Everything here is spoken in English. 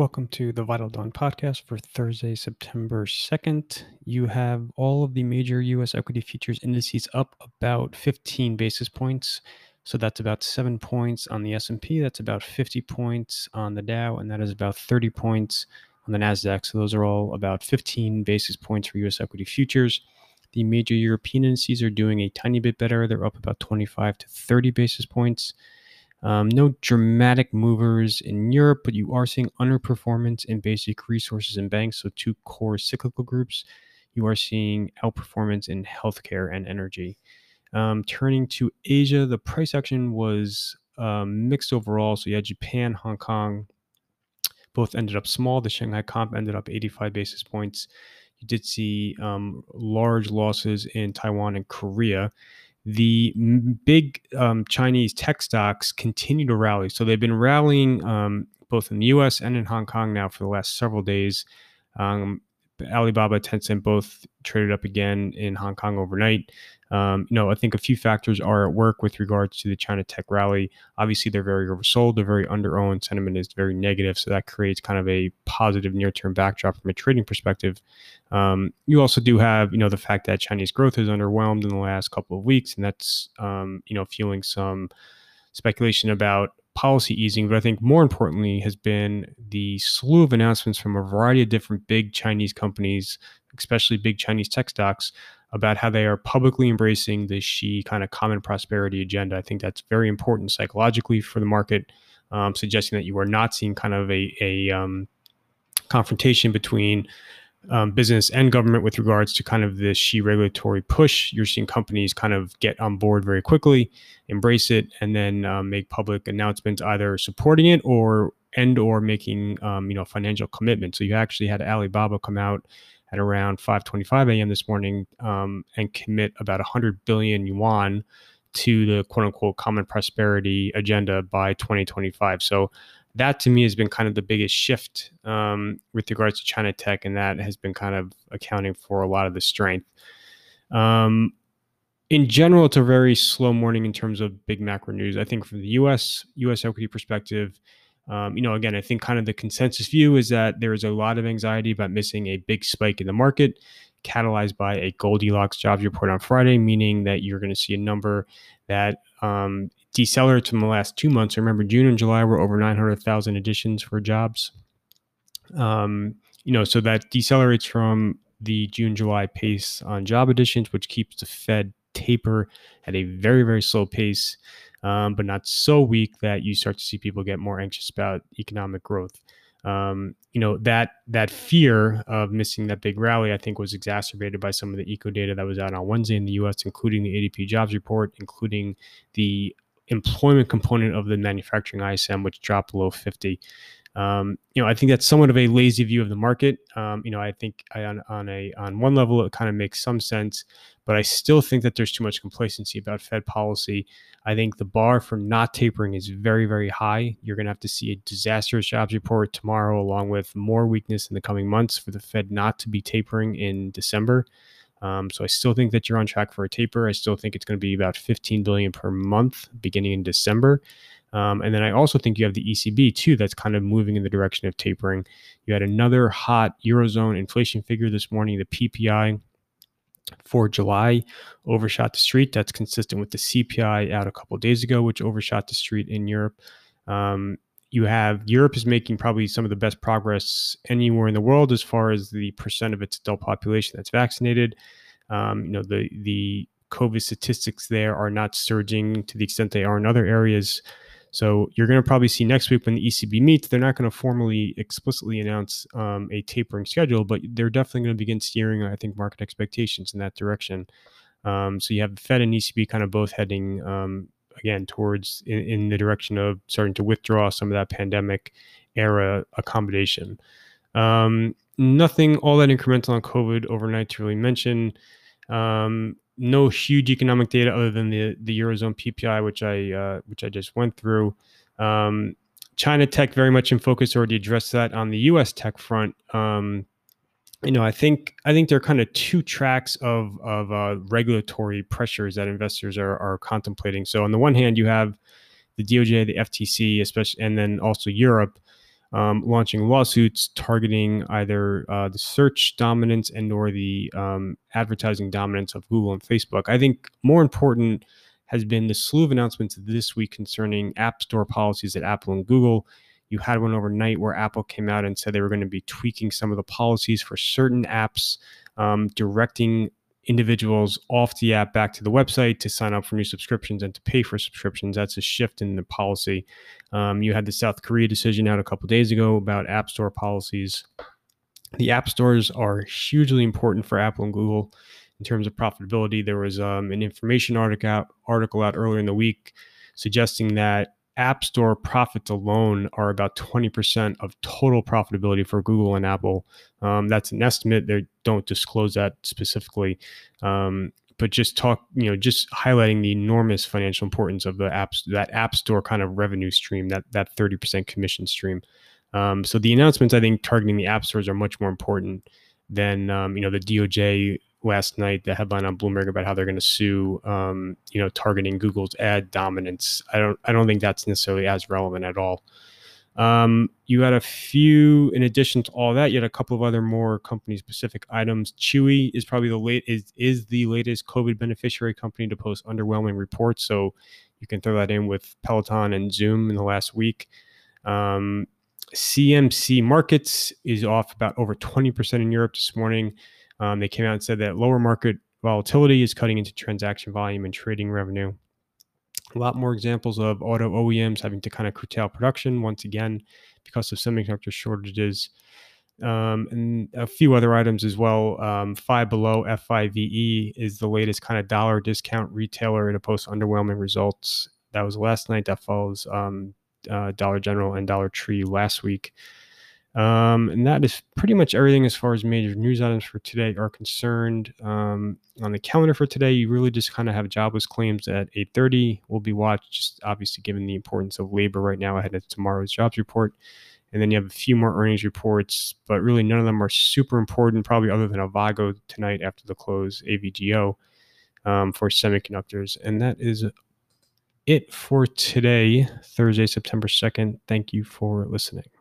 Welcome to the Vital Dawn podcast for Thursday, September 2nd. You have all of the major US equity futures indices up about 15 basis points. So that's about 7 points on the S&P, that's about 50 points on the Dow and that is about 30 points on the Nasdaq. So those are all about 15 basis points for US equity futures. The major European indices are doing a tiny bit better. They're up about 25 to 30 basis points. Um, no dramatic movers in Europe, but you are seeing underperformance in basic resources and banks. So, two core cyclical groups. You are seeing outperformance in healthcare and energy. Um, turning to Asia, the price action was um, mixed overall. So, you had Japan, Hong Kong, both ended up small. The Shanghai comp ended up 85 basis points. You did see um, large losses in Taiwan and Korea the big um, Chinese tech stocks continue to rally. So they've been rallying um, both in the US and in Hong Kong now for the last several days. Um, Alibaba, Tencent both traded up again in Hong Kong overnight. Um, you know, I think a few factors are at work with regards to the China tech rally. Obviously, they're very oversold, they're very underowned. Sentiment is very negative, so that creates kind of a positive near-term backdrop from a trading perspective. Um, you also do have, you know, the fact that Chinese growth has underwhelmed in the last couple of weeks, and that's, um, you know, fueling some speculation about policy easing, but I think more importantly has been the slew of announcements from a variety of different big Chinese companies, especially big Chinese tech stocks, about how they are publicly embracing the Xi kind of common prosperity agenda. I think that's very important psychologically for the market, um, suggesting that you are not seeing kind of a, a um, confrontation between um, business and government with regards to kind of the Xi regulatory push. You're seeing companies kind of get on board very quickly, embrace it, and then um, make public announcements either supporting it or and or making um, you know financial commitments. So you actually had Alibaba come out at around 5:25 a.m. this morning um, and commit about 100 billion yuan to the quote unquote common prosperity agenda by 2025. So that to me has been kind of the biggest shift um, with regards to China tech, and that has been kind of accounting for a lot of the strength. Um, in general, it's a very slow morning in terms of big macro news. I think from the U.S. U.S. equity perspective, um, you know, again, I think kind of the consensus view is that there is a lot of anxiety about missing a big spike in the market, catalyzed by a Goldilocks jobs report on Friday, meaning that you're going to see a number that um, decelerates from the last two months. Remember, June and July were over 900,000 additions for jobs. Um, you know, so that decelerates from the June July pace on job additions, which keeps the Fed taper at a very, very slow pace, um, but not so weak that you start to see people get more anxious about economic growth. Um, you know that that fear of missing that big rally, I think, was exacerbated by some of the eco data that was out on Wednesday in the U.S., including the ADP jobs report, including the employment component of the manufacturing ISM, which dropped below 50. Um, you know, I think that's somewhat of a lazy view of the market. Um, you know, I think I, on, on a on one level it kind of makes some sense, but I still think that there's too much complacency about Fed policy. I think the bar for not tapering is very very high. You're going to have to see a disastrous jobs report tomorrow, along with more weakness in the coming months for the Fed not to be tapering in December. Um, so I still think that you're on track for a taper. I still think it's going to be about 15 billion per month beginning in December. Um, and then I also think you have the ECB too, that's kind of moving in the direction of tapering. You had another hot Eurozone inflation figure this morning, the PPI for July overshot the street. That's consistent with the CPI out a couple days ago, which overshot the street in Europe. Um, you have Europe is making probably some of the best progress anywhere in the world as far as the percent of its adult population that's vaccinated. Um, you know, the the COVID statistics there are not surging to the extent they are in other areas. So you're going to probably see next week when the ECB meets, they're not going to formally explicitly announce um, a tapering schedule, but they're definitely going to begin steering, I think, market expectations in that direction. Um, so you have the Fed and ECB kind of both heading um, again towards in, in, the direction of starting to withdraw some of that pandemic era accommodation. Um, nothing all that incremental on COVID overnight to really mention. Um, no huge economic data other than the the eurozone PPI, which I uh, which I just went through. Um, China tech very much in focus. Already addressed that on the U.S. tech front. Um, you know, I think I think there are kind of two tracks of of uh, regulatory pressures that investors are are contemplating. So on the one hand, you have the DOJ, the FTC, especially, and then also Europe. Um, launching lawsuits targeting either uh, the search dominance and or the um, advertising dominance of Google and Facebook. I think more important has been the slew of announcements this week concerning App Store policies at Apple and Google. You had one overnight where Apple came out and said they were going to be tweaking some of the policies for certain apps, um, directing individuals off the app back to the website to sign up for new subscriptions and to pay for subscriptions. That's a shift in the policy. Um, you had the South Korea decision out a couple days ago about App Store policies. The app stores are hugely important for Apple and Google in terms of profitability. There was um, an information article out, article out earlier in the week suggesting that App Store profits alone are about 20% of total profitability for Google and Apple. Um, that's an estimate. They don't disclose that specifically. Um, but just talk, you know, just highlighting the enormous financial importance of the apps, that App Store kind of revenue stream, that that 30% commission stream. Um, so the announcements, I think, targeting the app stores are much more important than um, you know the DOJ last night the headline on Bloomberg about how they're going to sue, um, you know, targeting Google's ad dominance. I don't, I don't think that's necessarily as relevant at all. Um, you had a few, in addition to all that, you had a couple of other more company-specific items. Chewy is probably the late is is the latest COVID beneficiary company to post underwhelming reports, so you can throw that in with Peloton and Zoom in the last week. Um, CMC Markets is off about over 20% in Europe this morning. Um, they came out and said that lower market volatility is cutting into transaction volume and trading revenue. A lot more examples of auto OEMs having to kind of curtail production once again because of semiconductor shortages. Um, and a few other items as well. Um, Five Below F5VE is the latest kind of dollar discount retailer to post underwhelming results. That was last night. That follows um, uh, Dollar General and Dollar Tree last week. Um, and that is pretty much everything as far as major news items for today are concerned. Um, on the calendar for today, you really just kind of have jobless claims at 8:30. Will be watched, just obviously given the importance of labor right now ahead of tomorrow's jobs report. And then you have a few more earnings reports, but really none of them are super important, probably other than Avago tonight after the close, AVGO um, for semiconductors. And that is it for today, Thursday, September 2nd. Thank you for listening.